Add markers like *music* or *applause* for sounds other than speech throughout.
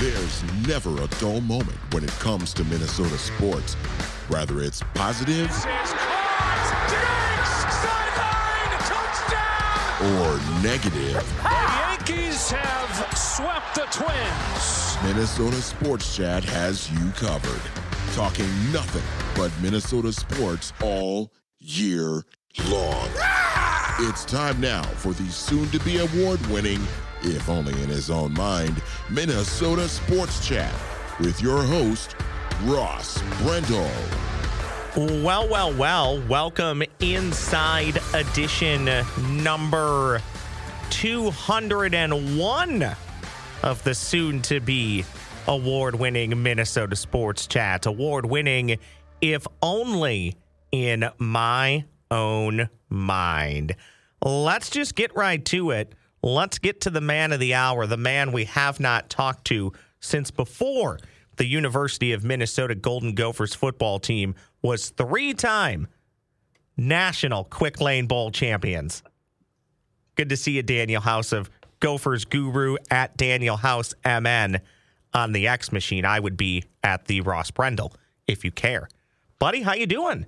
There's never a dull moment when it comes to Minnesota sports. Whether it's positive or negative. The Yankees have swept the Twins. Minnesota Sports Chat has you covered. Talking nothing but Minnesota sports all year long. Ah! It's time now for the soon to be award winning, if only in his own mind, Minnesota Sports Chat with your host, Ross Brendel. Well, well, well, welcome inside edition number 201 of the soon to be award winning Minnesota Sports Chat. Award winning, if only in my own mind. Let's just get right to it. Let's get to the man of the hour, the man we have not talked to since before the University of Minnesota Golden Gophers football team was three time national quick lane bowl champions. Good to see you, Daniel House of Gophers Guru at Daniel House MN on the X machine. I would be at the Ross Brendel if you care. Buddy, how you doing?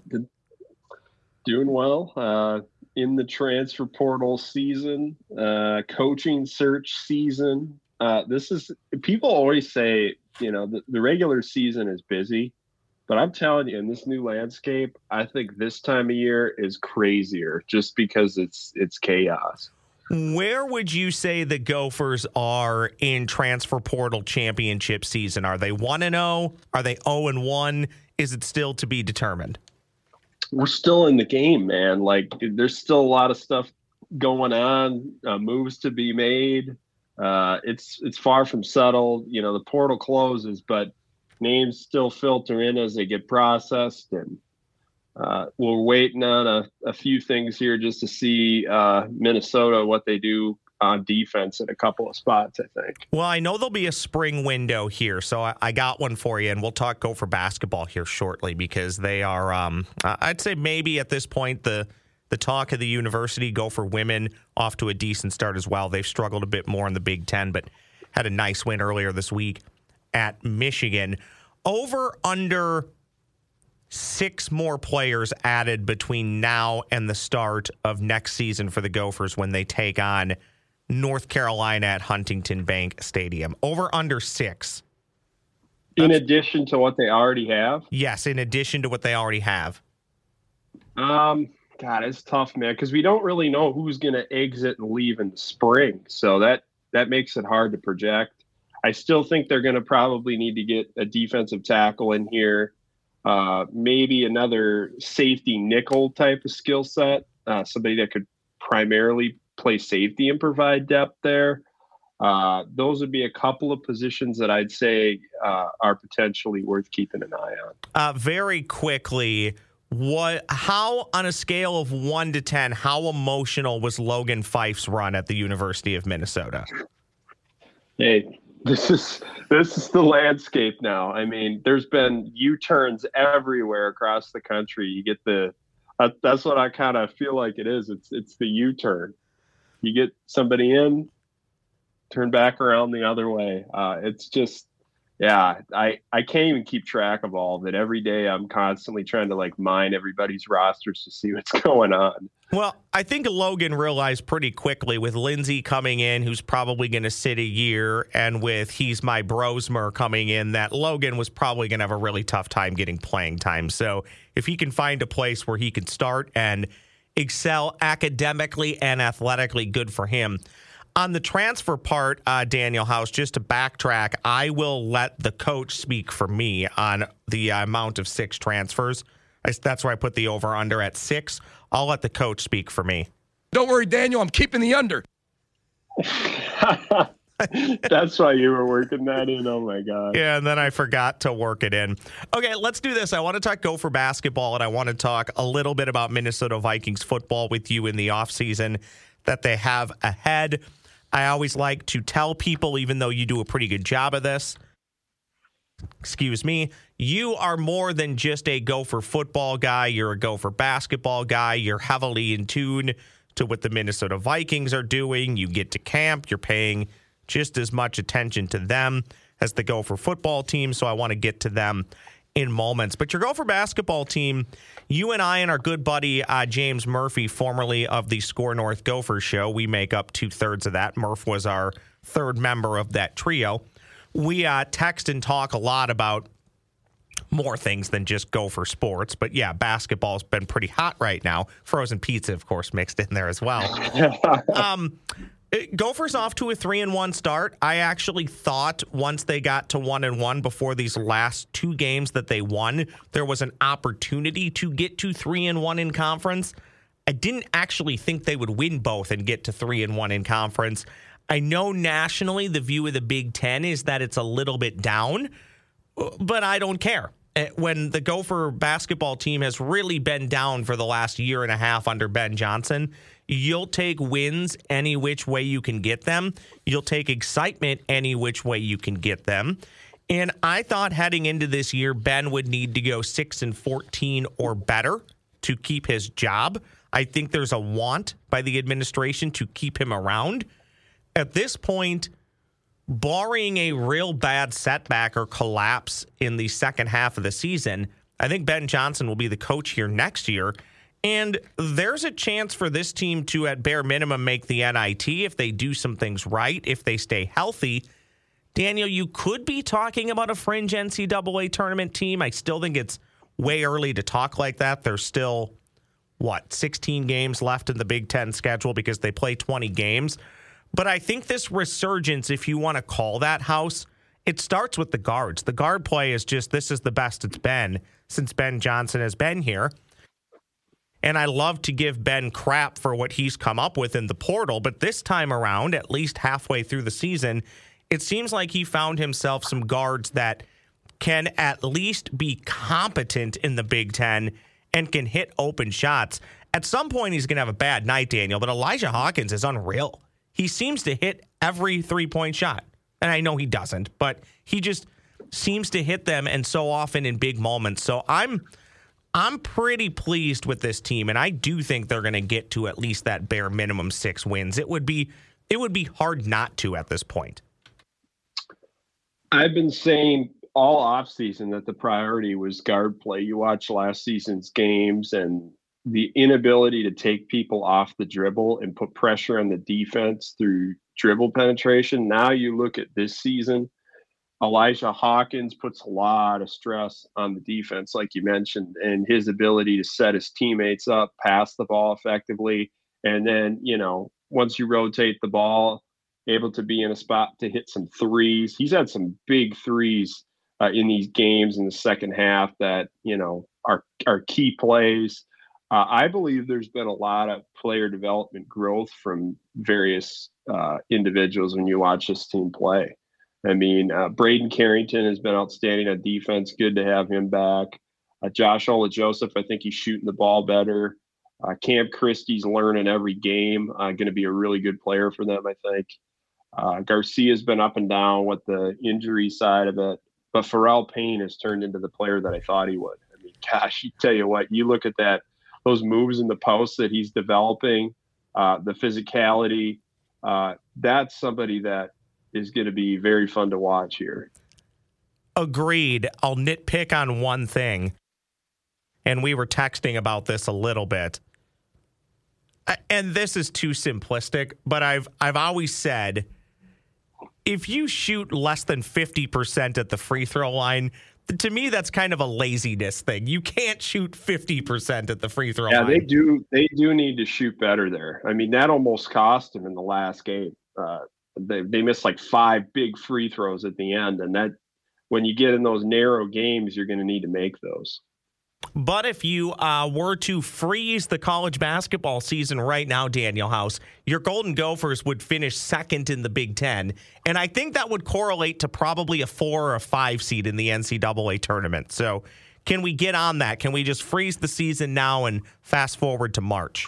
Doing well. Uh, in the transfer portal season, uh, coaching search season. Uh, this is people always say, you know, the, the regular season is busy, but I'm telling you, in this new landscape, I think this time of year is crazier just because it's it's chaos. Where would you say the Gophers are in transfer portal championship season? Are they 1 and 0? Are they 0 and 1? Is it still to be determined? We're still in the game, man. Like there's still a lot of stuff going on, uh, moves to be made. Uh, it's it's far from settled. You know, the portal closes, but names still filter in as they get processed and uh, we're waiting on a, a, few things here just to see uh, Minnesota what they do on defense in a couple of spots. I think. Well, I know there'll be a spring window here, so I, I got one for you, and we'll talk Gopher basketball here shortly because they are. Um, I'd say maybe at this point the the talk of the university Gopher women off to a decent start as well. They've struggled a bit more in the Big Ten, but had a nice win earlier this week at Michigan. Over under six more players added between now and the start of next season for the Gophers when they take on North Carolina at Huntington Bank Stadium. Over under six. In addition to what they already have? Yes, in addition to what they already have. Um, God, it's tough, man, because we don't really know who's going to exit and leave in the spring. So that that makes it hard to project. I still think they're going to probably need to get a defensive tackle in here uh, maybe another safety nickel type of skill set, uh, somebody that could primarily play safety and provide depth there. Uh, those would be a couple of positions that I'd say uh, are potentially worth keeping an eye on. Uh, very quickly, what? How on a scale of one to ten, how emotional was Logan Fife's run at the University of Minnesota? Hey, this is this is the landscape now. I mean, there's been U-turns everywhere across the country. You get the uh, that's what I kind of feel like it is. It's it's the U-turn. You get somebody in, turn back around the other way. Uh, it's just yeah, I I can't even keep track of all of it. Every day I'm constantly trying to like mine everybody's rosters to see what's *laughs* going on. Well, I think Logan realized pretty quickly with Lindsey coming in, who's probably going to sit a year, and with He's My Brosmer coming in, that Logan was probably going to have a really tough time getting playing time. So if he can find a place where he can start and excel academically and athletically, good for him. On the transfer part, uh, Daniel House, just to backtrack, I will let the coach speak for me on the amount of six transfers. I, that's where I put the over under at six. I'll let the coach speak for me. Don't worry, Daniel. I'm keeping the under. *laughs* *laughs* That's why you were working that in. Oh my god. Yeah, and then I forgot to work it in. Okay, let's do this. I want to talk Gopher basketball and I want to talk a little bit about Minnesota Vikings football with you in the offseason that they have ahead. I always like to tell people, even though you do a pretty good job of this, excuse me, you are more than just a Gopher football guy. You're a Gopher basketball guy. You're heavily in tune to what the Minnesota Vikings are doing. You get to camp, you're paying just as much attention to them as the Gopher football team, so I want to get to them in moments. But your Gopher basketball team, you and I and our good buddy uh, James Murphy, formerly of the Score North Gopher show, we make up two thirds of that. Murph was our third member of that trio. We uh, text and talk a lot about more things than just Gopher sports. But yeah, basketball's been pretty hot right now. Frozen pizza, of course, mixed in there as well. *laughs* um, Gophers off to a three and one start. I actually thought once they got to one and one before these last two games that they won, there was an opportunity to get to three and one in conference. I didn't actually think they would win both and get to three and one in conference. I know nationally the view of the Big Ten is that it's a little bit down, but I don't care. Eh, when the Gopher basketball team has really been down for the last year and a half under Ben Johnson, You'll take wins any which way you can get them. You'll take excitement any which way you can get them. And I thought heading into this year, Ben would need to go 6 and 14 or better to keep his job. I think there's a want by the administration to keep him around. At this point, barring a real bad setback or collapse in the second half of the season, I think Ben Johnson will be the coach here next year. And there's a chance for this team to, at bare minimum, make the NIT if they do some things right, if they stay healthy. Daniel, you could be talking about a fringe NCAA tournament team. I still think it's way early to talk like that. There's still, what, 16 games left in the Big Ten schedule because they play 20 games. But I think this resurgence, if you want to call that house, it starts with the guards. The guard play is just this is the best it's been since Ben Johnson has been here. And I love to give Ben crap for what he's come up with in the portal. But this time around, at least halfway through the season, it seems like he found himself some guards that can at least be competent in the Big Ten and can hit open shots. At some point, he's going to have a bad night, Daniel, but Elijah Hawkins is unreal. He seems to hit every three point shot. And I know he doesn't, but he just seems to hit them and so often in big moments. So I'm I'm pretty pleased with this team, and I do think they're going to get to at least that bare minimum six wins. It would be it would be hard not to at this point. I've been saying all offseason that the priority was guard play. You watch last season's games and the inability to take people off the dribble and put pressure on the defense through dribble penetration. Now you look at this season Elijah Hawkins puts a lot of stress on the defense, like you mentioned, and his ability to set his teammates up, pass the ball effectively, and then you know once you rotate the ball, able to be in a spot to hit some threes. He's had some big threes uh, in these games in the second half that you know are are key plays. Uh, I believe there's been a lot of player development growth from various uh, individuals when you watch this team play. I mean, uh, Braden Carrington has been outstanding on defense. Good to have him back. Uh, Josh Ola Joseph, I think he's shooting the ball better. Uh, Cam Christie's learning every game. Uh, going to be a really good player for them, I think. Uh, Garcia's been up and down with the injury side of it, but Pharrel Payne has turned into the player that I thought he would. I mean, *laughs* gosh, you tell you what, you look at that, those moves in the post that he's developing, uh, the physicality. Uh, that's somebody that is going to be very fun to watch here. Agreed. I'll nitpick on one thing. And we were texting about this a little bit. And this is too simplistic, but I've I've always said if you shoot less than 50% at the free throw line, to me that's kind of a laziness thing. You can't shoot 50% at the free throw yeah, line. Yeah, they do they do need to shoot better there. I mean, that almost cost them in the last game. Uh, they, they missed like five big free throws at the end and that when you get in those narrow games you're going to need to make those but if you uh, were to freeze the college basketball season right now, Daniel House, your Golden Gophers would finish second in the Big Ten. And I think that would correlate to probably a four or a five seed in the NCAA tournament. So, can we get on that? Can we just freeze the season now and fast forward to March?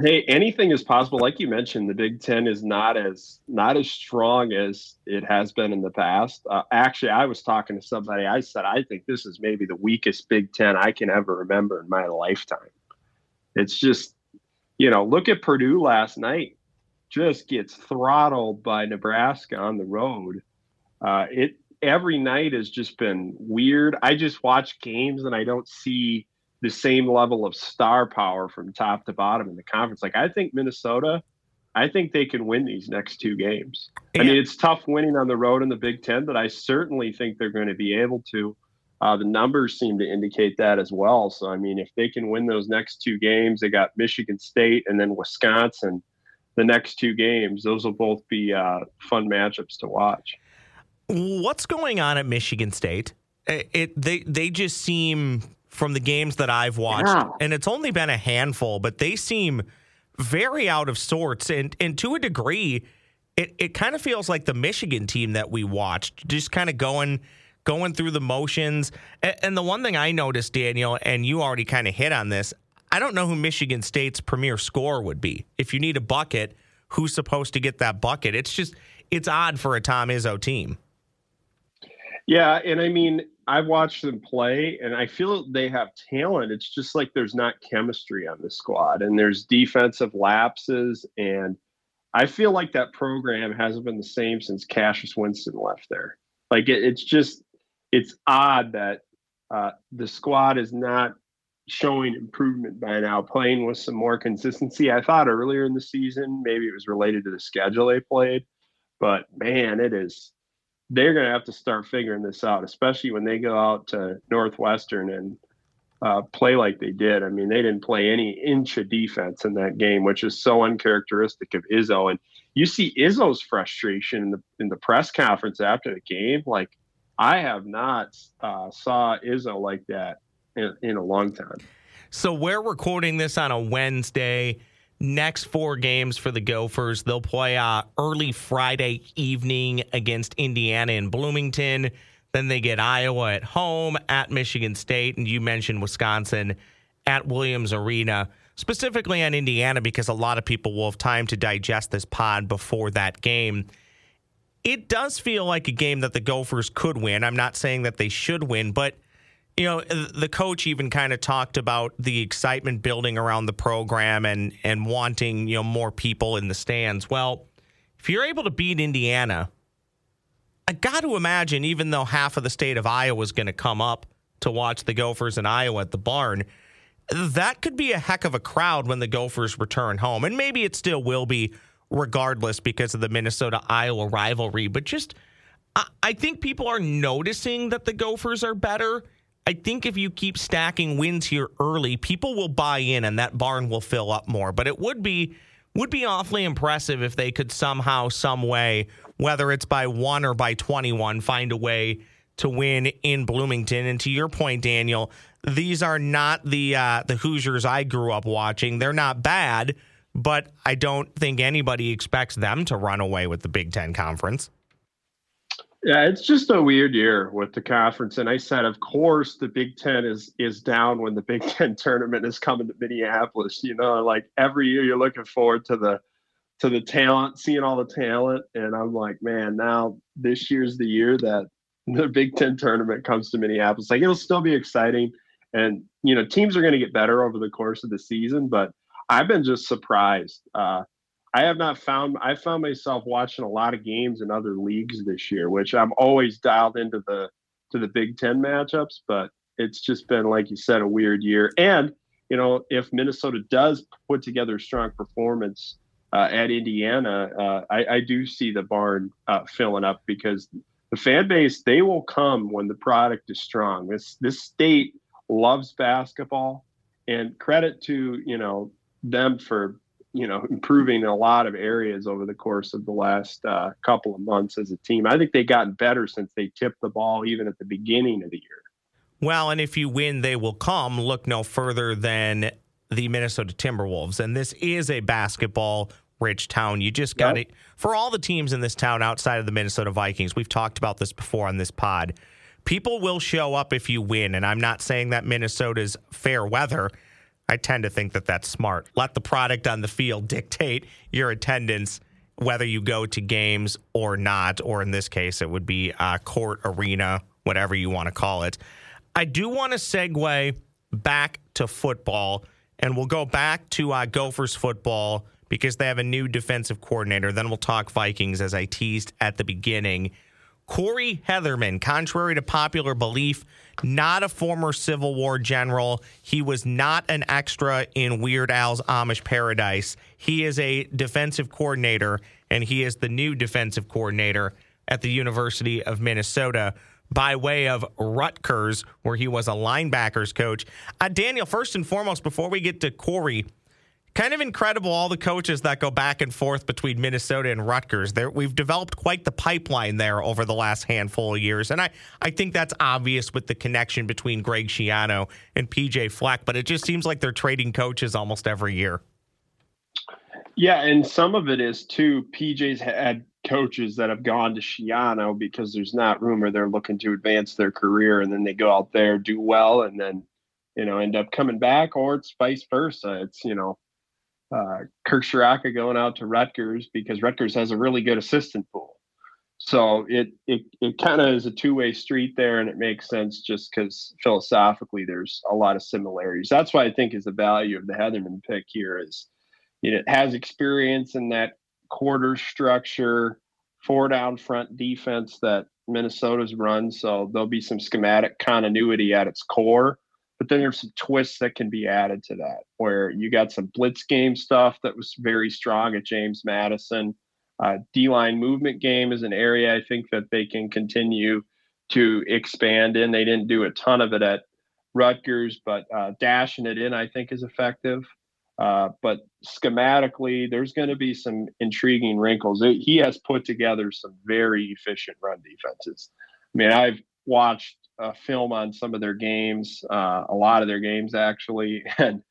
Hey, anything is possible. Like you mentioned, the Big Ten is not as not as strong as it has been in the past. Uh, actually, I was talking to somebody. I said I think this is maybe the weakest Big Ten I can ever remember in my lifetime. It's just, you know, look at Purdue last night. Just gets throttled by Nebraska on the road. Uh, it every night has just been weird. I just watch games and I don't see the same level of star power from top to bottom in the conference. Like I think Minnesota, I think they can win these next two games. Yeah. I mean, it's tough winning on the road in the Big Ten, but I certainly think they're going to be able to. Uh, the numbers seem to indicate that as well. So, I mean, if they can win those next two games, they got Michigan State and then Wisconsin the next two games. Those will both be uh, fun matchups to watch. What's going on at Michigan State? It, it they they just seem from the games that I've watched, yeah. and it's only been a handful, but they seem very out of sorts, and and to a degree, it it kind of feels like the Michigan team that we watched, just kind of going going through the motions. And, and the one thing I noticed, Daniel, and you already kind of hit on this, I don't know who Michigan State's premier scorer would be. If you need a bucket, who's supposed to get that bucket? It's just it's odd for a Tom Izzo team. Yeah, and I mean, I've watched them play, and I feel they have talent. It's just like there's not chemistry on the squad, and there's defensive lapses, and I feel like that program hasn't been the same since Cassius Winston left there. Like it, it's just it's odd that uh, the squad is not showing improvement by now, playing with some more consistency. I thought earlier in the season, maybe it was related to the schedule they played, but man, it is. They're going to have to start figuring this out, especially when they go out to Northwestern and uh, play like they did. I mean, they didn't play any inch of defense in that game, which is so uncharacteristic of Izzo. And you see Izzo's frustration in the in the press conference after the game. Like, I have not uh, saw Izzo like that in, in a long time. So we're recording this on a Wednesday. Next four games for the Gophers. They'll play uh, early Friday evening against Indiana in Bloomington. Then they get Iowa at home, at Michigan State, and you mentioned Wisconsin at Williams Arena. Specifically on Indiana, because a lot of people will have time to digest this pod before that game. It does feel like a game that the Gophers could win. I'm not saying that they should win, but you know, the coach even kind of talked about the excitement building around the program and and wanting, you know, more people in the stands. Well, if you're able to beat Indiana, I got to imagine even though half of the state of Iowa is going to come up to watch the Gophers in Iowa at the barn, that could be a heck of a crowd when the Gophers return home. And maybe it still will be regardless because of the Minnesota Iowa rivalry, but just I think people are noticing that the Gophers are better I think if you keep stacking wins here early, people will buy in and that barn will fill up more. But it would be would be awfully impressive if they could somehow, some way, whether it's by one or by 21, find a way to win in Bloomington. And to your point, Daniel, these are not the uh, the Hoosiers I grew up watching. They're not bad, but I don't think anybody expects them to run away with the Big Ten Conference. Yeah, it's just a weird year with the conference. And I said, of course, the Big Ten is is down when the Big *laughs* Ten tournament is coming to Minneapolis. You know, like every year you're looking forward to the to the talent, seeing all the talent. And I'm like, man, now this year's the year that *laughs* the Big Ten tournament comes to Minneapolis. Like it'll still be exciting. And, you know, teams are going to get better over the course of the season, but I've been just surprised. Uh, I have not found I found myself watching a lot of games in other leagues this year, which I'm always dialed into the to the Big Ten matchups, but it's just been like you said a weird year. And you know, if Minnesota does put together a strong performance uh, at Indiana, uh, I, I, do see the barn uh, filling up because the fan base they will come when the product is strong. This this state loves basketball, and credit to you know them for you know, improving in a lot of areas over the course of the last uh, couple of months as a team. I think they've gotten better since they tipped the ball even at the beginning of the year. Well, and if you win, they will come. Look no further than the Minnesota Timberwolves. And this is a basketball rich town. You just got yep. it for all the teams in this town outside of the Minnesota Vikings. We've talked about this before on this pod. People will show up if you win. And I'm not saying that Minnesota's fair weather. I tend to think that that's smart. Let the product on the field dictate your attendance, whether you go to games or not, or in this case, it would be a court, arena, whatever you want to call it. I do want to segue back to football, and we'll go back to uh, Gophers football because they have a new defensive coordinator. Then we'll talk Vikings as I teased at the beginning. Corey Hetherman, contrary to popular belief, not a former Civil War general. He was not an extra in Weird Al's Amish Paradise. He is a defensive coordinator, and he is the new defensive coordinator at the University of Minnesota by way of Rutgers, where he was a linebackers coach. Uh, Daniel, first and foremost, before we get to Corey, kind of incredible all the coaches that go back and forth between Minnesota and Rutgers. There, we've developed quite the pipeline there over the last handful of years, and I, I think that's obvious with the connection between Greg Schiano and PJ Fleck. But it just seems like they're trading coaches almost every year. Yeah, and some of it is too. PJ's had coaches that have gone to Schiano because there's not room or they're looking to advance their career, and then they go out there, do well, and then you know end up coming back, or it's vice versa. It's you know uh, Kirk Ciarrocca going out to Rutgers because Rutgers has a really good assistant pool. So it it it kind of is a two way street there, and it makes sense just because philosophically there's a lot of similarities. That's why I think is the value of the Hetherman pick here is it has experience in that quarter structure, four down front defense that Minnesota's run. So there'll be some schematic continuity at its core but then there's some twists that can be added to that, where you got some blitz game stuff that was very strong at James Madison. Uh, D line movement game is an area I think that they can continue to expand in. They didn't do a ton of it at Rutgers, but uh, dashing it in I think is effective. Uh, but schematically, there's going to be some intriguing wrinkles. It, he has put together some very efficient run defenses. I mean, I've watched uh, film on some of their games, uh, a lot of their games actually, *laughs* and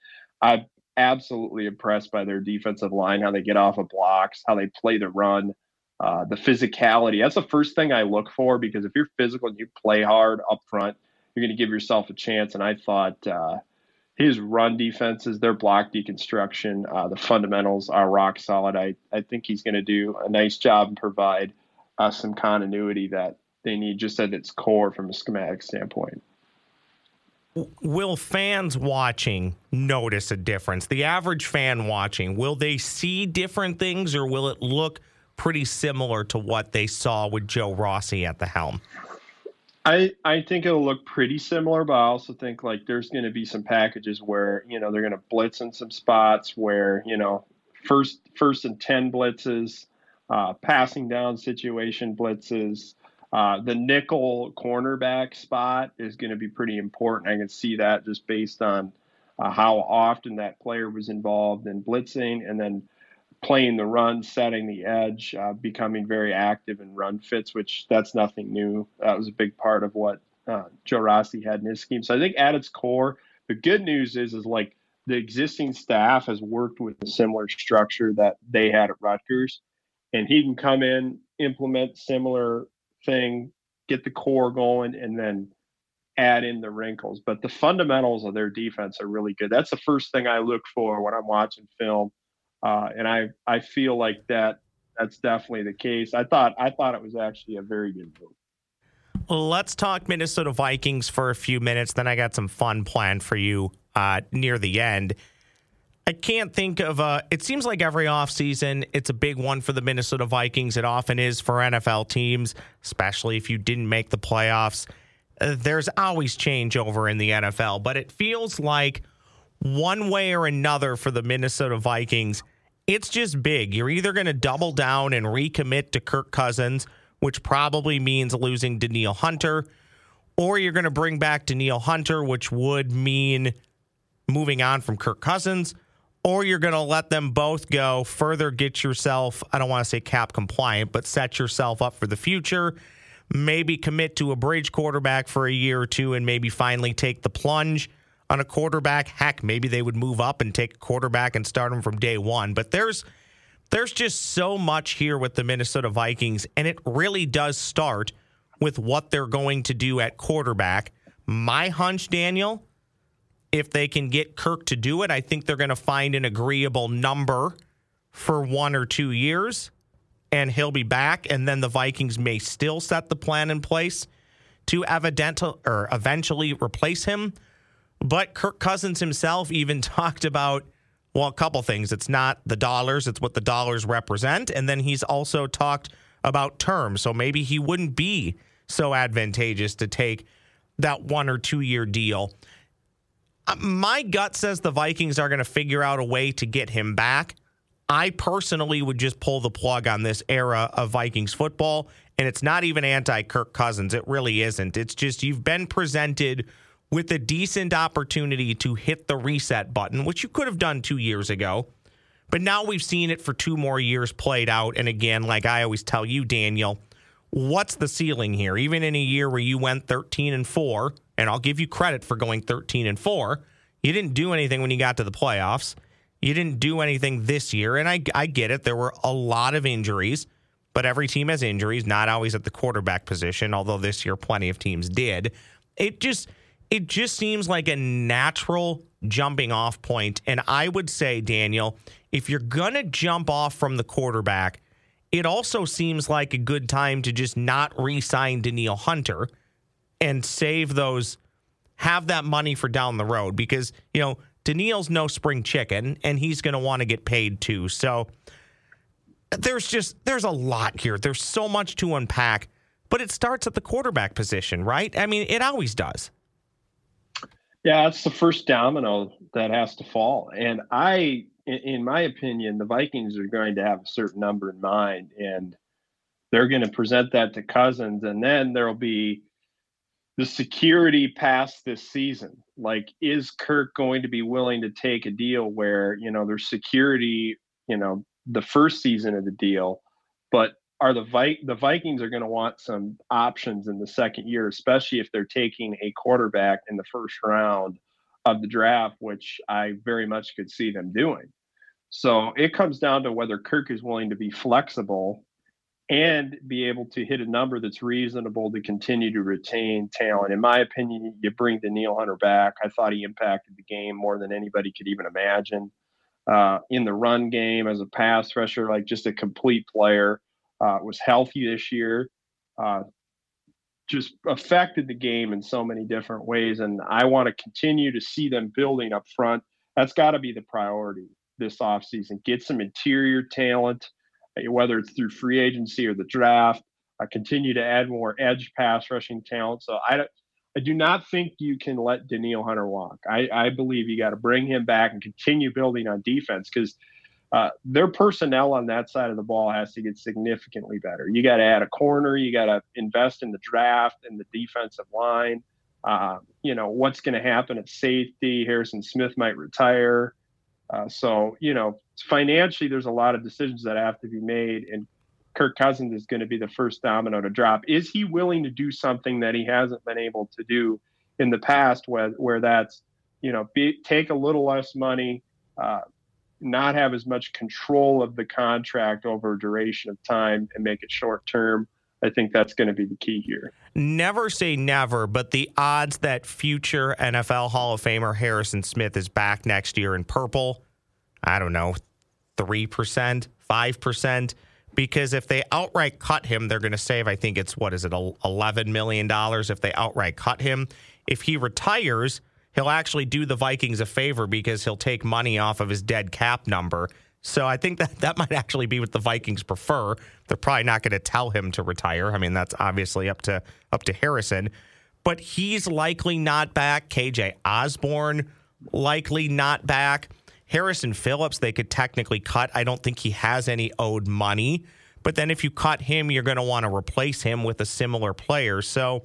I'm absolutely impressed by their defensive line, how they get off of blocks, how they play the run, uh, the physicality. That's the first thing I look for because if you're physical and you play hard up front, you're going to give yourself a chance. And I thought uh, his run defenses, their block deconstruction, uh, the fundamentals are rock solid. I, I think he's going to do a nice job and provide uh, some continuity that they need just at its core from a schematic standpoint. Will fans watching notice a difference? The average fan watching, will they see different things or will it look pretty similar to what they saw with Joe Rossi at the helm? I, I think it'll look pretty similar, but I also think like there's going to be some packages where you know they're going to blitz in some spots where you know first first and ten blitzes, uh, passing down situation blitzes, uh, the nickel cornerback spot is going to be pretty important. I can see that just based on uh, how often that player was involved in blitzing and then playing the run, setting the edge, uh, becoming very active in run fits, which that's nothing new. That was a big part of what uh, Joe Rossi had in his scheme. So I think at its core, the good news is is like the existing staff has worked with a similar structure that they had at Rutgers, and he can come in, implement similar thing, get the core going, and then add in the wrinkles. But the fundamentals of their defense are really good. That's the first thing I look for when I'm watching film, uh, and I I feel like that that's definitely the case. I thought I thought it was actually a very good move. Let's talk Minnesota Vikings for a few minutes. Then I got some fun planned for you uh, near the end. I can't think of a. It seems like every offseason, it's a big one for the Minnesota Vikings. It often is for NFL teams, especially if you didn't make the playoffs. Uh, there's always changeover in the NFL, but it feels like one way or another for the Minnesota Vikings, it's just big. You're either going to double down and recommit to Kirk Cousins, which probably means losing Danielle Hunter, or you're going to bring back Danielle Hunter, which would mean moving on from Kirk Cousins or you're going to let them both go, further get yourself, I don't want to say cap compliant, but set yourself up for the future. Maybe commit to a bridge quarterback for a year or two and maybe finally take the plunge on a quarterback. Heck, maybe they would move up and take a quarterback and start him from day one. But there's there's just so much here with the Minnesota Vikings, and it really does start with what they're going to do at quarterback. My hunch, Daniel, if they can get Kirk to do it, I think they're going to find an agreeable number for one or two years, and he'll be back. And then the Vikings may still set the plan in place to evident or eventually replace him. But Kirk Cousins himself even *laughs* talked about well, a couple things. It's not the dollars; it's what the dollars represent. And then he's also talked about terms. So maybe he wouldn't be so advantageous to take that one or two year deal. Uh, my gut says the Vikings are going to figure out a way to get him back. I personally would just pull the plug on this era of Vikings football. And it's not even anti Kirk Cousins. It really isn't. It's just you've been presented with a decent opportunity to hit the reset button, which you could have done two years ago. But now we've seen it for two more years played out. And again, like I always tell you, Daniel, what's the ceiling here? Even in a year where you went 13 and 4, and I'll give you credit for going 13 and 4, you didn't do anything when you got to the playoffs. You didn't do anything this year. And I, I get it. There were a lot of injuries, but every team has injuries, not always at the quarterback position, although this year plenty of teams did. It just it just seems like a natural jumping off point. And I would say, Daniel, if you're going to jump off from the quarterback, it also seems like a good time to just not re sign Danielle Hunter and save those, have that money for down the road because, you know, Danielle's no spring chicken and he's going to want to get paid too. So there's just, there's a lot here. There's so much to unpack, but it starts at the quarterback position, right? I mean, it always does. Yeah, it's the first domino that has to fall. And I, in my opinion, the Vikings are going to have a certain number in mind, and they're going to present that to Cousins, and then there'll be the security past this season. Like, is Kirk going to be willing to take a deal where you know there's security, you know, the first season of the deal, but are the Vi- the Vikings are going to want some options in the second year, especially if they're taking a quarterback in the first round of the draft, which I very much could see them doing. So it comes down to whether Kirk is willing to be flexible and be able to hit a number that's reasonable to continue to retain talent. In my opinion, you bring Danielle Hunter back. I thought he impacted the game more than anybody could even imagine. Uh, in the run game as a pass rusher, like just a complete player uh, was healthy this year, uh, just affected the game in so many different ways. And I want to continue to see them building up front. That's got to be the priority this offseason. Get some interior talent, uh, whether it's through free agency or the draft. Uh, continue to add more edge pass rushing talent. So I, I do not think you can let Danielle Hunter walk. I, I believe you got to bring him back and continue building on defense because – uh, their personnel on that side of the ball has to get significantly better. You got to add a corner. You got to invest in the draft and the defensive line. Uh, you know what's going to happen at safety. Harrison Smith might retire. Uh, so you know financially, there's a lot of decisions that have to be made, and Kirk Cousins is going to be the first domino to drop. Is he willing to do something that he hasn't been able to do in the past, where where that's you know be, take a little less money, uh, not have as much control of the contract over a duration of time and make it short term. I think that's going to be the key here. Never say never, but the odds that future NFL Hall of Famer Harrison Smith is back next year in purple, I don't know, 3%, 5%. Because if they outright cut him, they're going to save, I think it's, what is it, $11 million if they outright cut him. If he retires, he'll actually do the Vikings a favor because he'll take money off of his dead cap number. So I think that that might actually be what the Vikings prefer. They're probably not going to tell him to retire. I mean, that's obviously up to up to Harrison, but he's likely not back. KJ Osborn likely not back. Harrison Phillips they could technically cut. I don't think he has any owed money. But then if you cut him, you're going to want to replace him with a similar player. So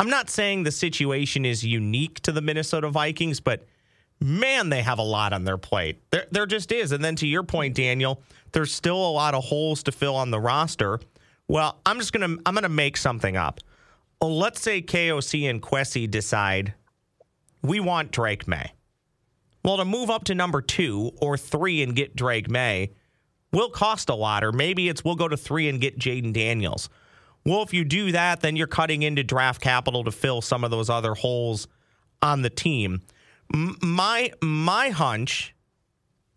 I'm not saying the situation is unique to the Minnesota Vikings, but man, they have a lot on their plate. There, there just is. And then to your point, Daniel, there's still a lot of holes to fill on the roster. Well, I'm just gonna I'm gonna make something up. Well, let's say KOC and Kwesi decide we want Drake Maye. Well, to move up to number two or three and get Drake Maye will cost a lot, or maybe it's we'll go to three and get Jayden Daniels. Well, if you do that, then you're cutting into draft capital to fill some of those other holes on the team. My my hunch,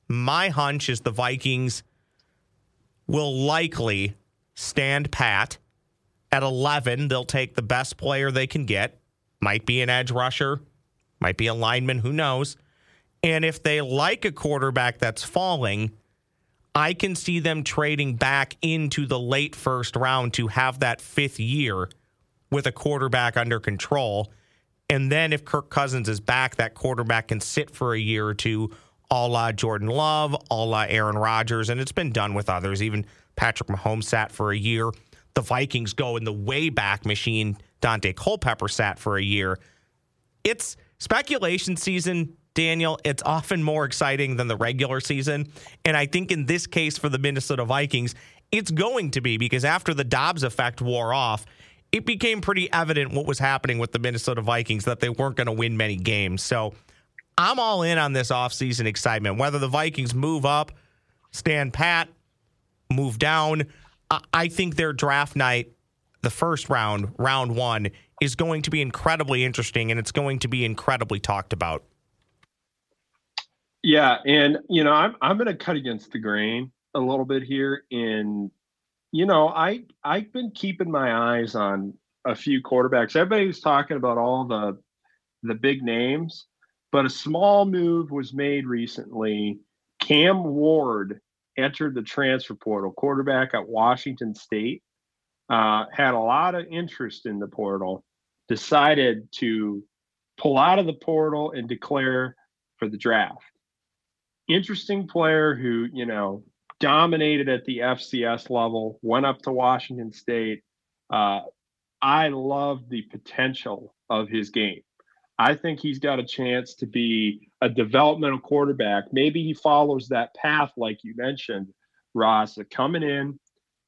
my hunch is the Vikings will likely stand pat at 11. They'll take the best player they can get. Might be an edge rusher, might be a lineman, who knows. And if they like a quarterback that's falling, I can see them trading back into the late first round to have that fifth year with a quarterback under control. And then if Kirk Cousins is back, that quarterback can sit for a year or two, a la Jordan Love, a la Aaron Rodgers. And it's been done with others. Even Patrick Mahomes sat for a year. The Vikings go in the way back machine. Dante Culpepper sat for a year. It's speculation season Daniel, it's often more exciting than the regular season. And I think in this case for the Minnesota Vikings, it's going to be because after the Dobbs effect wore off, it became pretty evident what was happening with the Minnesota Vikings that they weren't going to win many games. So I'm all in on this offseason excitement. Whether the Vikings move up, stand pat, move down, I think their draft night, the first round, round one, is going to be incredibly interesting and it's going to be incredibly talked about. Yeah, and you know, I'm I'm going to cut against the grain a little bit here. In you know, I I've been keeping my eyes on a few quarterbacks. Everybody's talking about all the the big names, but a small move was made recently. Cam Ward entered the transfer portal, quarterback at Washington State. Uh, had a lot of interest in the portal, decided to pull out of the portal and declare for the draft interesting player who, you know, dominated at the FCS level, went up to Washington State. Uh, I love the potential of his game. I think he's got a chance to be a developmental quarterback. Maybe he follows that path, like you mentioned, Ross, coming in,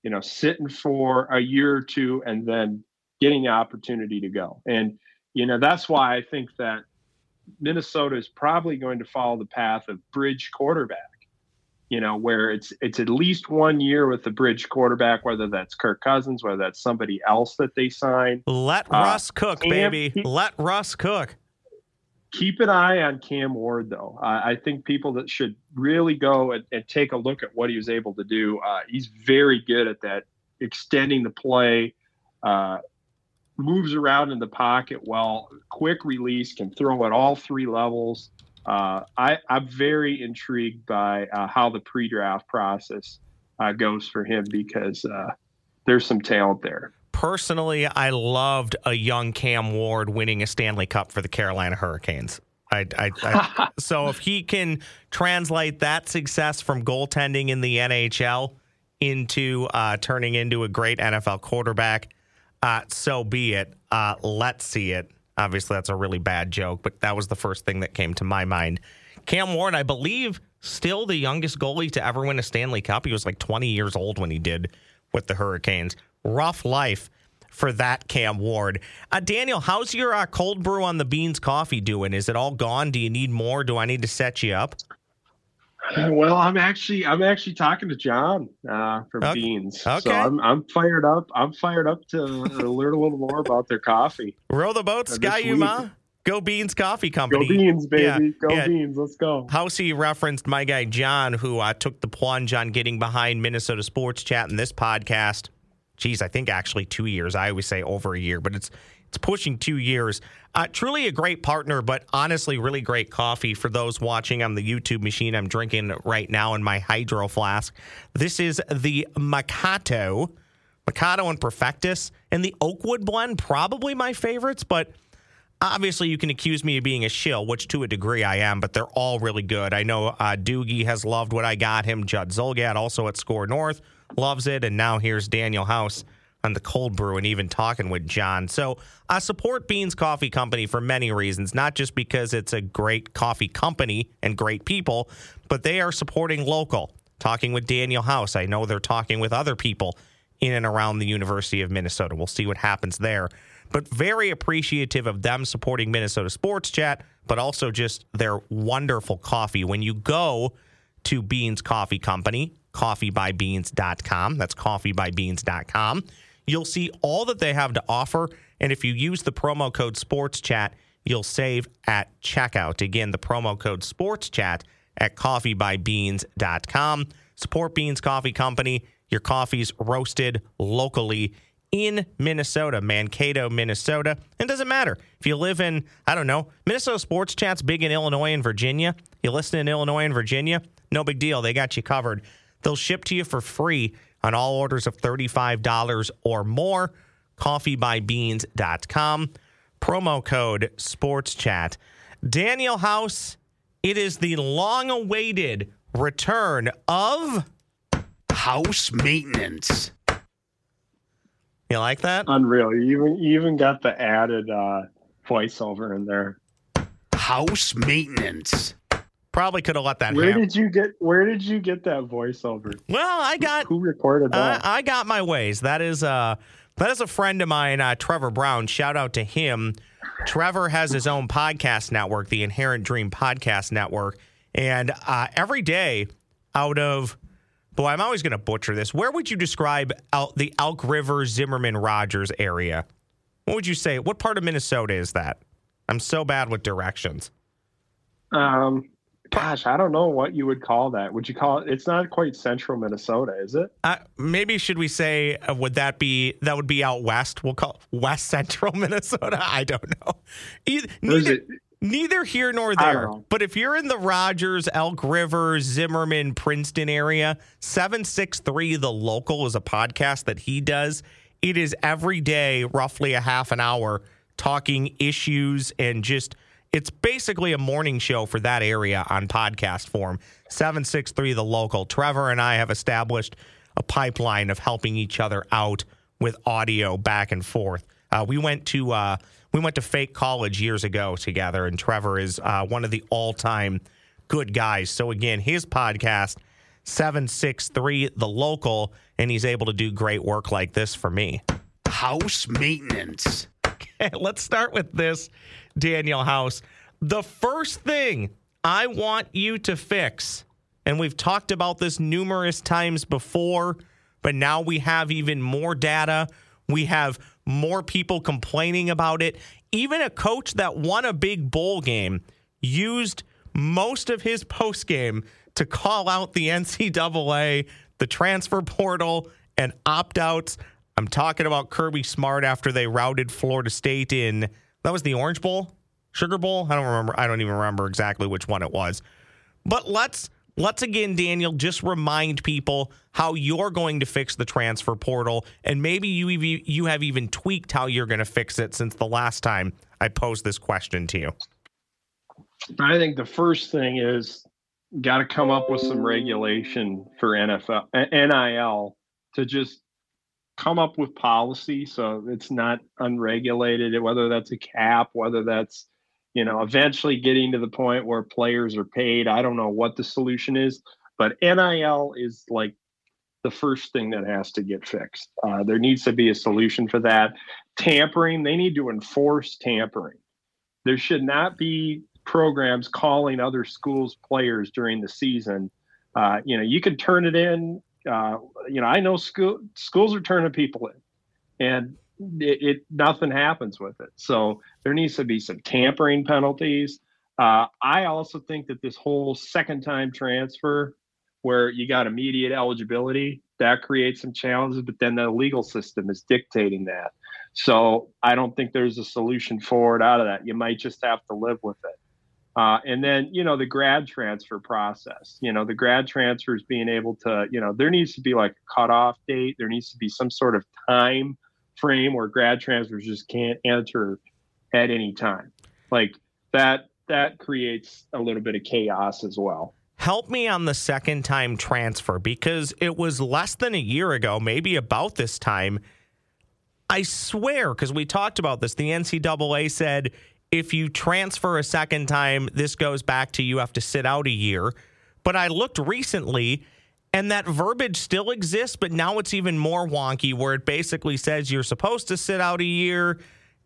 you know, sitting for a year or two and then getting the opportunity to go. And, you know, that's why I think that Minnesota is probably going to follow the path of bridge quarterback. You know, where it's it's at least one year with the bridge quarterback, whether that's Kirk Cousins, whether that's somebody else that they sign. Let uh, Russ cook, baby. Keep, Let Russ cook. Keep an eye on Cam Ward, though. Uh, I think people that should really go and, and, take a look at what he was able to do. Uh, he's very good at that, extending the play, uh, moves around in the pocket well, quick release, can throw at all three levels. Uh, I, am very intrigued by uh, how the pre-draft process uh, goes for him because uh, there's some talent there. Personally, I loved a young Cam Ward winning a Stanley Cup for the Carolina Hurricanes. I, I, I, *laughs* so if he can translate that success from goaltending in the NHL into uh, turning into a great NFL quarterback, uh, so be it. Uh, let's see it. Obviously, that's a really bad joke, but that was the first thing that came to my mind. Cam Ward, I believe, still the youngest goalie to ever win a Stanley Cup. He was like 20 years old when he did with the Hurricanes. Rough life for that Cam Ward. Uh, Daniel, how's your uh, cold brew on the beans coffee doing? Is it all gone? Do you need more? Do I need to set you up? *laughs* Well, I'm actually I'm actually talking to John uh, from okay. Beans. Okay. So I'm I'm fired up. I'm fired up to *laughs* learn a little more about their coffee. Row the boat, Ski-U-Mah. Go Beans Coffee Company. Go Beans, baby. Yeah, Go yeah. Beans. Let's go. Housey referenced my guy John, who uh, took the plunge on getting behind Minnesota Sports Chat in this podcast. Geez, I think actually two years. I always say over a year, but it's it's pushing two years. Uh, truly a great partner, but honestly, really great coffee for those watching on the YouTube machine I'm drinking right now in my hydro flask. This is the Macchiato, Macchiato and Perfectus, and the Oakwood blend, probably my favorites, but obviously you can accuse me of being a shill, which to a degree I am, but they're all really good. I know uh, Doogie has loved what I got him. Judd Zulgad, also at Score North, loves it. And now here's Daniel House on the cold brew and even talking with John. So I support Beans Coffee Company for many reasons, not just because it's a great coffee company and great people, but they are supporting local. Talking with Daniel House, I know they're talking with other people in and around the University of Minnesota. We'll see what happens there. But very appreciative of them supporting Minnesota Sports Chat, but also just their wonderful coffee. When you go to Beans Coffee Company, coffeebybeans.com, that's coffeebybeans.com You'll see all that they have to offer. And if you use the promo code SportsChat, you'll save at checkout. Again, the promo code SportsChat at coffeebybeans.com. Support Beans Coffee Company. Your coffee's roasted locally in Minnesota, Mankato, Minnesota. It doesn't matter if you live in, I don't know, Minnesota Sports Chat's big in Illinois and Virginia. You listen in Illinois and Virginia, no big deal. They got you covered. They'll ship to you for free on all orders of $35 or more. Coffeebybeans.com. Promo code SportsChat. Daniel House, it is the long awaited return of House maintenance. You like that? Unreal. You even you even got the added uh, voiceover in there. House maintenance. Probably could have let that Where happen. did you get Where did you get that voiceover? Well, I got Who recorded Uh, that? I got my ways. That is uh that is a friend of mine, uh, Trevor Brown. Shout out to him. Trevor has his own podcast network, the Inherent Dream Podcast Network, and uh, every day out of boy, I'm always going to butcher this. Where would you describe out the Elk River, Zimmerman, Rogers area? What would you say? What part of Minnesota is that? I'm so bad with directions. um, gosh, I don't know what you would call that. Would you call it? It's not quite central Minnesota, is it? Uh, maybe should we say uh, would that be that would be out west? We'll call West Central *laughs* Minnesota. I don't know. Either, neither, it- neither here nor there. But if you're in the Rogers, Elk River, Zimmerman, Princeton area, seven six three the local is a podcast that he does. It is every day, roughly a half an hour, talking issues and just. It's basically a morning show for that area on podcast form. 763 the local. Trevor and I have established a pipeline of helping each other out with audio back and forth. Uh, we went to uh, we went to fake college years ago together, and Trevor is uh, one of the all time good guys. So again, his podcast seven six three the local, and he's able to do great work like this for me. House maintenance. *laughs* Okay, let's start with this, Daniel House. The first thing I want you to fix, and we've talked about this numerous times before, but now we have even more data. We have more people complaining about it. Even a coach that won a big bowl game used most of his post game to call out the *laughs* NCAA, the transfer portal, and opt outs. I'm talking about Kirby Smart after they routed Florida State in that was the Orange Bowl, Sugar Bowl. I don't remember. I don't even remember exactly which one it was. But let's let's again, Daniel, just remind people how you're going to fix the transfer portal, and maybe you you have even tweaked how you're going to fix it since the last time I posed this question to you. I think the first thing is got to come up with some regulation for NFL NIL to just come up with policy so it's not unregulated whether that's a cap whether that's you know eventually getting to the point where players are paid I don't know what the solution is but NIL is like the first thing that has to get fixed uh, there needs to be a solution for that tampering they need to enforce tampering there should not be programs calling other schools players during the season. Uh, you know, you can turn it in. Uh, you know, I know school schools are turning people in, and it, it nothing happens with it. So there needs to be some tampering penalties. Uh, I also think that this whole second time transfer, where you got immediate eligibility, that creates some challenges. But then the legal system is dictating that. So I don't think there's a solution forward out of that. You might just have to live with it. Uh, and then, you know, the grad transfer process, you know, the grad transfers being able to, you know, there needs to be like a cutoff date. There needs to be some sort of time frame where grad transfers just can't enter at any time. Like that, that creates a little bit of chaos as well. Help me on the second time transfer because it was less than a year ago, maybe about this time. I swear, because we talked about this, the NCAA said if you transfer a second time, this goes back to you have to sit out a year. But I looked recently and that verbiage still exists, but now it's even more wonky where it basically says you're supposed to sit out a year.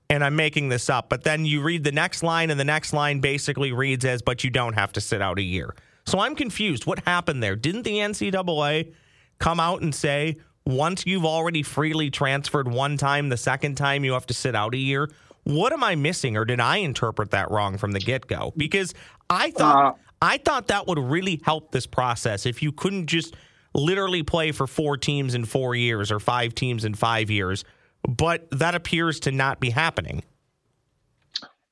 And I'm making this up, but then you read the next line, and the next line basically reads as, but you don't have to sit out a year. So I'm confused. What happened there? Didn't the NCAA come out and say, once you've already freely transferred one time, the second time you have to sit out a year? What am I missing, or did I interpret that wrong from the get go? Because I thought Uh, I thought that would really help this process if you couldn't just literally play for four teams in four years or five teams in five years. But that appears to not be happening.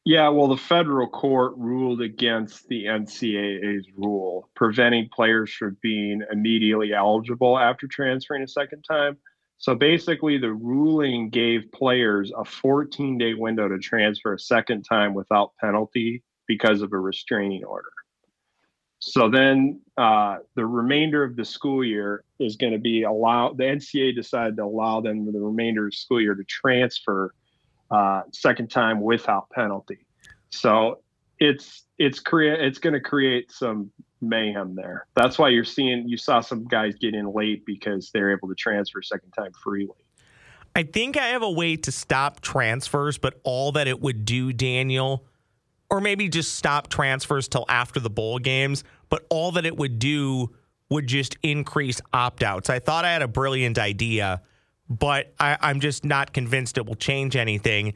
Yeah, well, the federal court ruled against the NCAA's rule, preventing players from being immediately eligible after transferring a second time. So basically, the ruling gave players a 14 day window to transfer a second time without penalty because of a restraining order. So then uh, the remainder of the school year is going to be allowed. The NCAA decided to allow them the remainder of the school year to transfer uh, second time without penalty. So it's it's create it's going to create some mayhem there. That's why you're seeing you saw some guys get in late because they're able to transfer second time freely. I think I have a way to stop transfers, but all that it would do, Daniel, or maybe just stop transfers till after the bowl games, but all that it would do would just increase opt outs. I thought I had a brilliant idea, but I, I'm just not convinced it will change anything.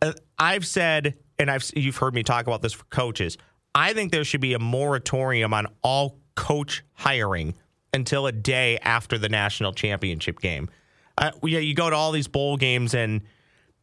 Uh, I've said, and I've you've heard me talk about this for coaches. I think there should be a moratorium on all coach hiring until a day after the national championship game. Uh, yeah, you go to all these bowl games and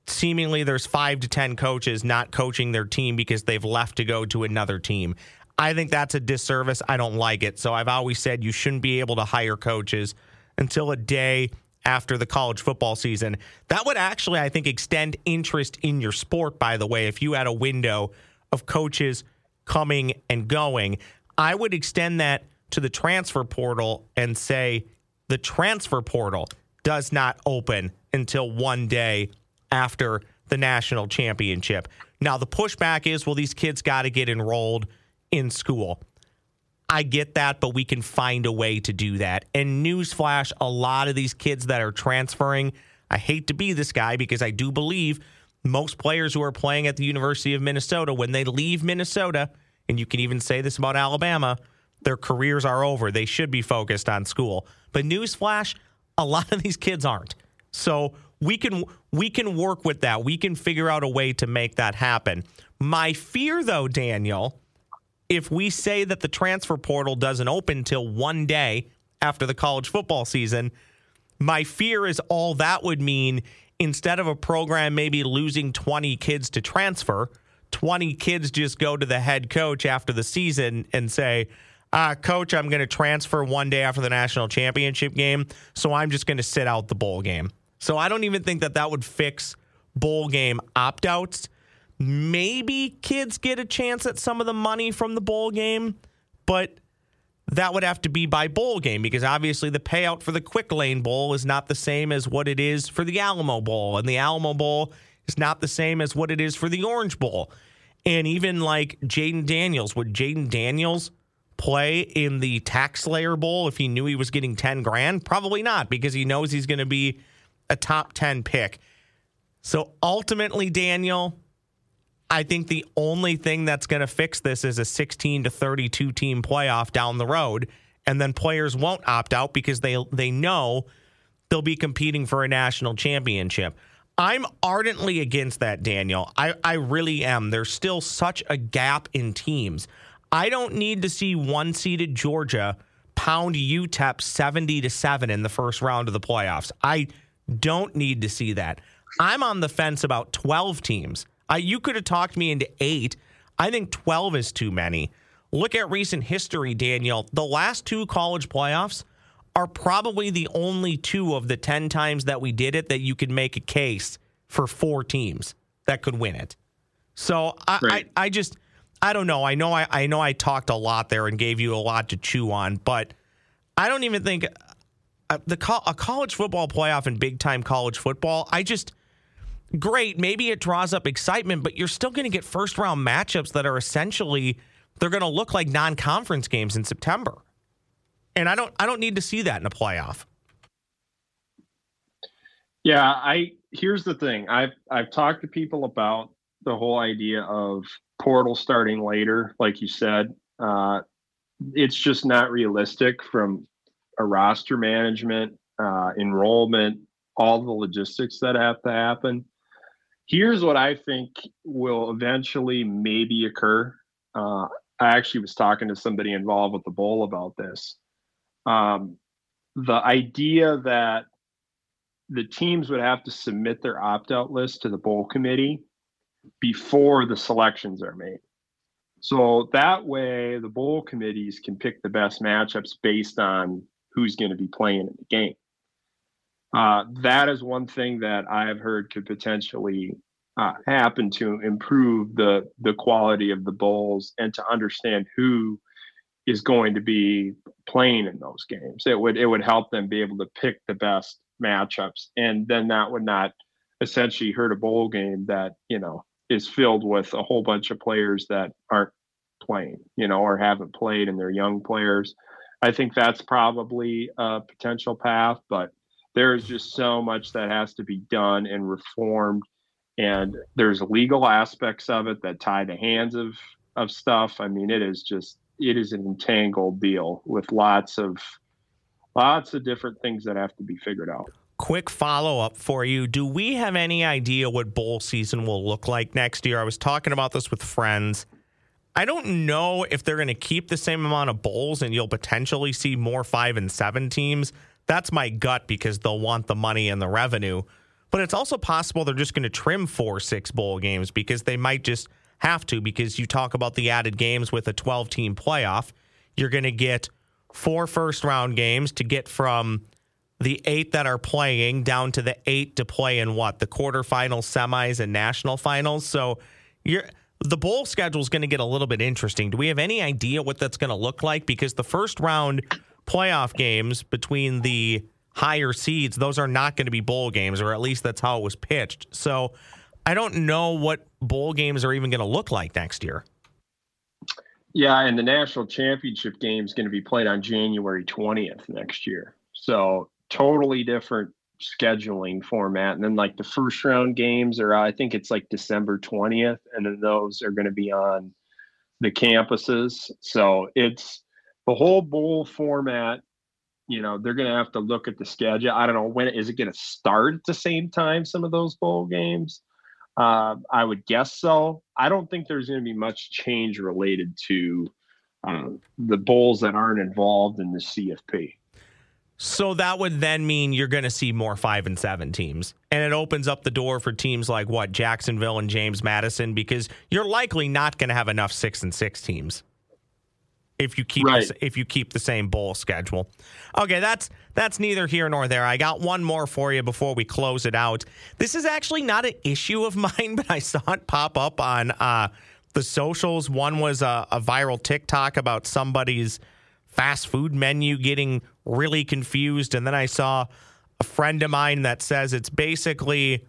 seemingly there's five to 10 coaches not coaching their team because they've left to go to another team. I think that's a disservice. I don't like it. So I've always said you shouldn't be able to hire coaches until a day after the college football season. That would actually, I think, extend interest in your sport, by the way, if you had a window of coaches coming and going. I would extend that to the transfer portal and say the transfer portal does not open until one day after the national championship. Now, the pushback is well, these kids got to get enrolled in school. I get that, but we can find a way to do that. And newsflash, a lot of these kids that are transferring, I hate to be this guy because I do believe most players who are playing at the University of Minnesota, when they leave Minnesota, and you can even say this about Alabama, their careers are over. They should be focused on school. But newsflash, a lot of these kids aren't. So we can we can work with that. We can figure out a way to make that happen. My fear though, Daniel, if we say that the transfer portal doesn't open till one day after the college football season, my fear is all that would mean instead of a program maybe losing 20 kids to transfer, 20 kids just go to the head coach after the season and say, uh, coach, I'm going to transfer one day after the national championship game, so I'm just going to sit out the bowl game. So I don't even think that that would fix bowl game opt outs. Maybe kids get a chance at some of the money from the bowl game, but that would have to be by bowl game because obviously the payout for the Quick Lane Bowl is not the same as what it is for the Alamo Bowl, and the Alamo Bowl is not the same as what it is for the Orange Bowl. And even like Jayden Daniels, would Jayden Daniels play in the TaxSlayer Bowl if he knew he was getting 10 grand? Probably not because he knows he's going to be a top 10 pick. So ultimately, Daniel, I think the only thing that's going to fix this is a 16 to 32 team playoff down the road. And then players won't opt out because they they know they'll be competing for a national championship. I'm ardently against that, Daniel. I, I really am. There's still such a gap in teams. I don't need to see one seeded Georgia pound UTEP 70 to 7 in the first round of the playoffs. I don't need to see that. I'm on the fence about 12 teams. I, you could have talked me into eight. I think 12 is too many. Look at recent history, Daniel. The last two college playoffs are probably the only two of the 10 times that we did it that you could make a case for four teams that could win it. So I, right. I, I, just, I don't know. I know I, I know I talked a lot there and gave you a lot to chew on, but I don't even think uh, the a college football playoff and big time college football. I just great. Maybe it draws up excitement, but you're still going to get first round matchups that are essentially they're going to look like non conference games in September. And I don't I don't need to see that in a playoff. Yeah, I here's the thing. I've I've talked to people about the whole idea of portal starting later, like you said. Uh, it's just not realistic from a roster management, uh, enrollment, all the logistics that have to happen. Here's what I think will eventually maybe occur. Uh, I actually was talking to somebody involved with the bowl about this. Um, the idea that the teams would have to submit their opt out list to the bowl committee before the selections are made. So that way, the bowl committees can pick the best matchups based on who's going to be playing in the game. Uh, that is one thing that I've heard could potentially uh, happen to improve the the quality of the bowls and to understand who is going to be playing in those games. It would it would help them be able to pick the best matchups, and then that would not essentially hurt a bowl game that you know is filled with a whole bunch of players that aren't playing, you know, or haven't played, and they're young players. I think that's probably a potential path, but there is just so much that has to be done and reformed and there's legal aspects of it that tie the hands of of stuff. I mean it is just it is an entangled deal with lots of lots of different things that have to be figured out. Quick follow-up for you. Do we have any idea what bowl season will look like next year? I was talking about this with friends. I don't know if they're going to keep the same amount of bowls and you'll potentially see more five and seven teams that's my gut because they'll want the money and the revenue but it's also possible they're just going to trim four, six bowl games because they might just have to. Because you talk about the added games with a 12 team playoff, you're going to get four first round games to get from the eight that are playing down to the eight to play in what the quarterfinals, semis, and national finals. So you're the bowl schedule is going to get a little bit interesting. Do we have any idea what that's going to look like? Because the first round playoff games between the higher seeds, those are not going to be bowl games, or at least that's how it was pitched. So I don't know what bowl games are even going to look like next year. Yeah, and the national championship game is going to be played on January 20th next year. So totally different scheduling format. And then like the first round games are I think it's like December 20th and then those are going to be on the campuses. So it's the whole bowl format you know they're going to have to look at the schedule. I don't know when is it going to start at the same time some of those bowl games? Uh, i would guess so. I don't think there's going to be much change related to uh, the bowls that aren't involved in the cfp so that would then mean you're going to see more five and seven teams. And it opens up the door for teams like what, Jacksonville and James Madison, because you're likely not going to have enough six and six teams if you keep right. the, if you keep the same bowl schedule. Okay, that's that's neither here nor there. I got one more for you before we close it out. This is actually not an issue of *laughs* mine, but I saw it pop up on uh, the socials. One was a, a viral TikTok about somebody's fast food menu getting really confused, and then I saw a friend of mine that says it's basically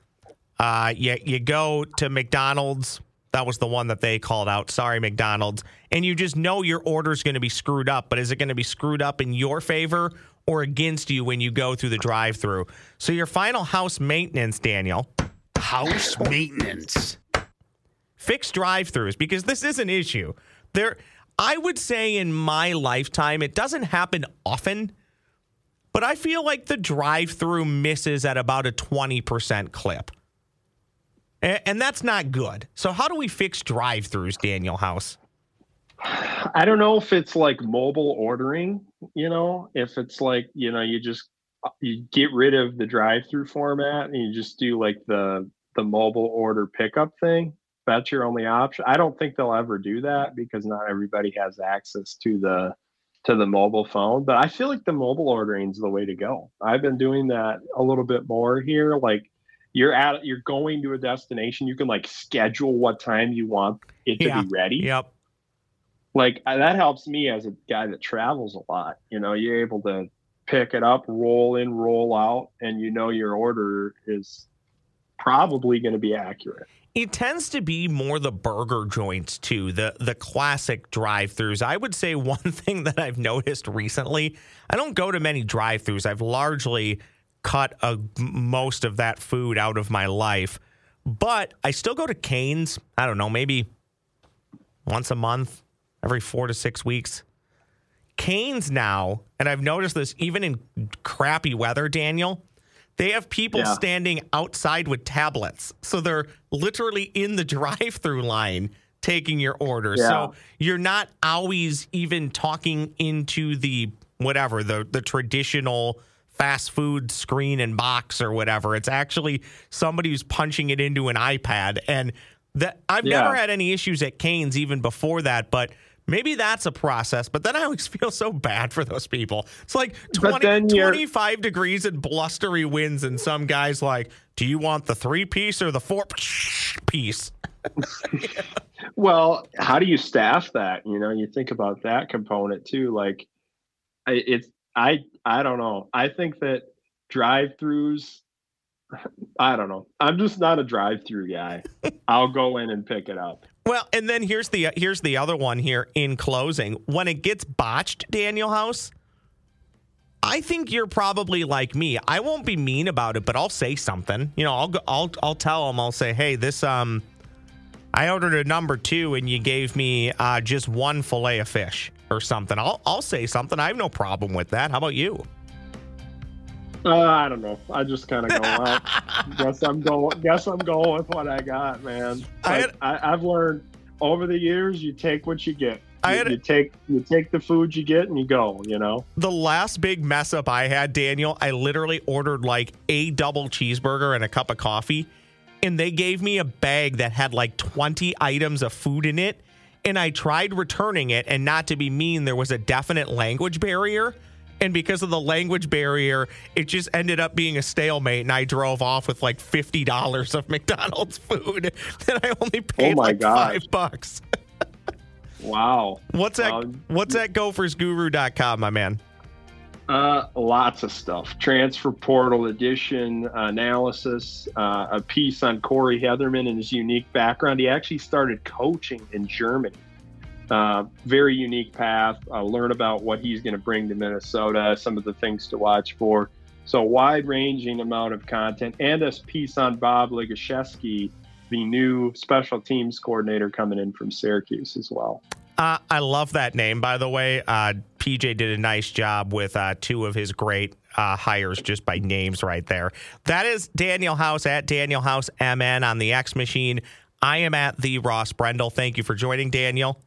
uh, you you go to McDonald's that was the one that they called out. Sorry, McDonald's. And you just know your order's going to be screwed up, but is it going to be screwed up in your favor or against you when you go through the drive through? So, your final house maintenance, Daniel. House maintenance. Fix drive throughs because this is an issue. There, I would say in my lifetime, it doesn't happen often, but I feel like the drive through misses at about a 20% clip. And that's not good. So, how do we fix drive throughs, Daniel House? I don't know if it's like mobile ordering, you know, if it's like, you know, you just you get rid of the drive-through format and you just do like the the mobile order pickup thing. That's your only option. I don't think they'll ever do that because not everybody has access to the to the mobile phone, but I feel like the mobile ordering is the way to go. I've been doing that a little bit more here like you're at you're going to a destination. You can like schedule what time you want it to yeah. be ready. Yep. Like uh, that helps me as a guy that travels a lot you know? You're able to pick it up roll in roll out and you know your order is probably going to be accurate. It tends to be more the burger joints too the the classic drive-throughs. I would say *laughs* one thing that i've noticed recently i don't go to many drive-throughs. I've largely cut a, most of that food out of my life. But I still go to Cane's. I don't know, maybe once a month, every four to six weeks. Cane's now, and I've noticed this even in crappy weather, Daniel, they have people yeah. standing outside with tablets. So they're literally in the *laughs* drive through line taking your order. Yeah. So you're not always even talking into the whatever, the the traditional fast food screen and box or whatever. It's actually somebody who's punching it into an iPad. And That I've Yeah. never had any issues at Cane's even before that, but maybe that's a process. But then I always *laughs* feel so bad for those people. It's like 20, 25 degrees and blustery winds, and some guys like, do you want the three piece or the four *laughs* piece? *laughs* Well, how do you staff that? You know, you think about that component too. Like, it's I I don't know. I think that drive-throughs. I don't know. I'm just not a drive-through guy. *laughs* I'll go in and pick it up. Well, and then here's the here's the other one here in closing. When it gets botched, Daniel House, I think you're probably like me. I won't be mean about it, but I'll say something. You know, I'll go, I'll I'll tell them. I'll say, hey, this um, I ordered a number two, and you gave me uh, just one fillet of fish or something. I'll I'll say something. I have no problem with that. How about you? Uh, I don't know. I just kind of go out. *laughs* guess I'm going. Guess I'm going with what I got, man. I, had, I, I've learned over the years, you take what you get. I You, had- you take you take the food you get and you go. You know. The last big mess up I had, Daniel, I literally ordered like a double cheeseburger and a cup of coffee, and they gave me a bag that had like 20 items of food in it. And I tried returning it, and not to be mean, there was a definite language barrier. And because of the language barrier, it just ended up being a stalemate. And I drove off with like $50 of *laughs* McDonald's food. And I only paid my like gosh. five bucks. *laughs* Wow. What's at, Um, what's at gophersguru.com, my man? Uh, lots of stuff. Transfer portal edition analysis. Uh, a piece on Corey Hetherman and his unique background. He actually started coaching in Germany. Uh, very unique path. Uh, learn about what he's going to bring to Minnesota. Some of the things to watch for. So wide ranging amount of content, and a piece on Bob Ligashesky, the new special teams coordinator coming in from Syracuse as well. Uh, I love that name, by the way. Uh, PJ did a nice job with uh, two of his great uh, hires just by names right there. That is Daniel House at Daniel House MN on the X Machine. I am at the Ross Brendel. Thank you for joining, Daniel.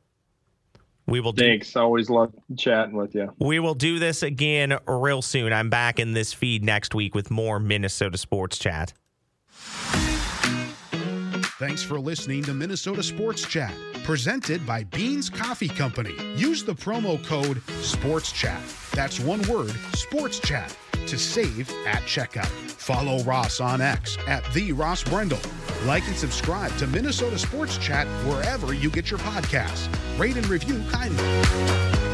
We will do, Thanks. Always love chatting with you. we will do this again real soon. I'm back in this feed next week with more Minnesota sports chat. Thanks for listening to Minnesota Sports Chat, presented by Beans Coffee Company. Use the promo code Sports Chat. That's one word, Sports Chat, to save at checkout. Follow Ross on X at the Ross Brendel. Like and subscribe to Minnesota Sports Chat wherever you get your podcasts. Rate and review kindly.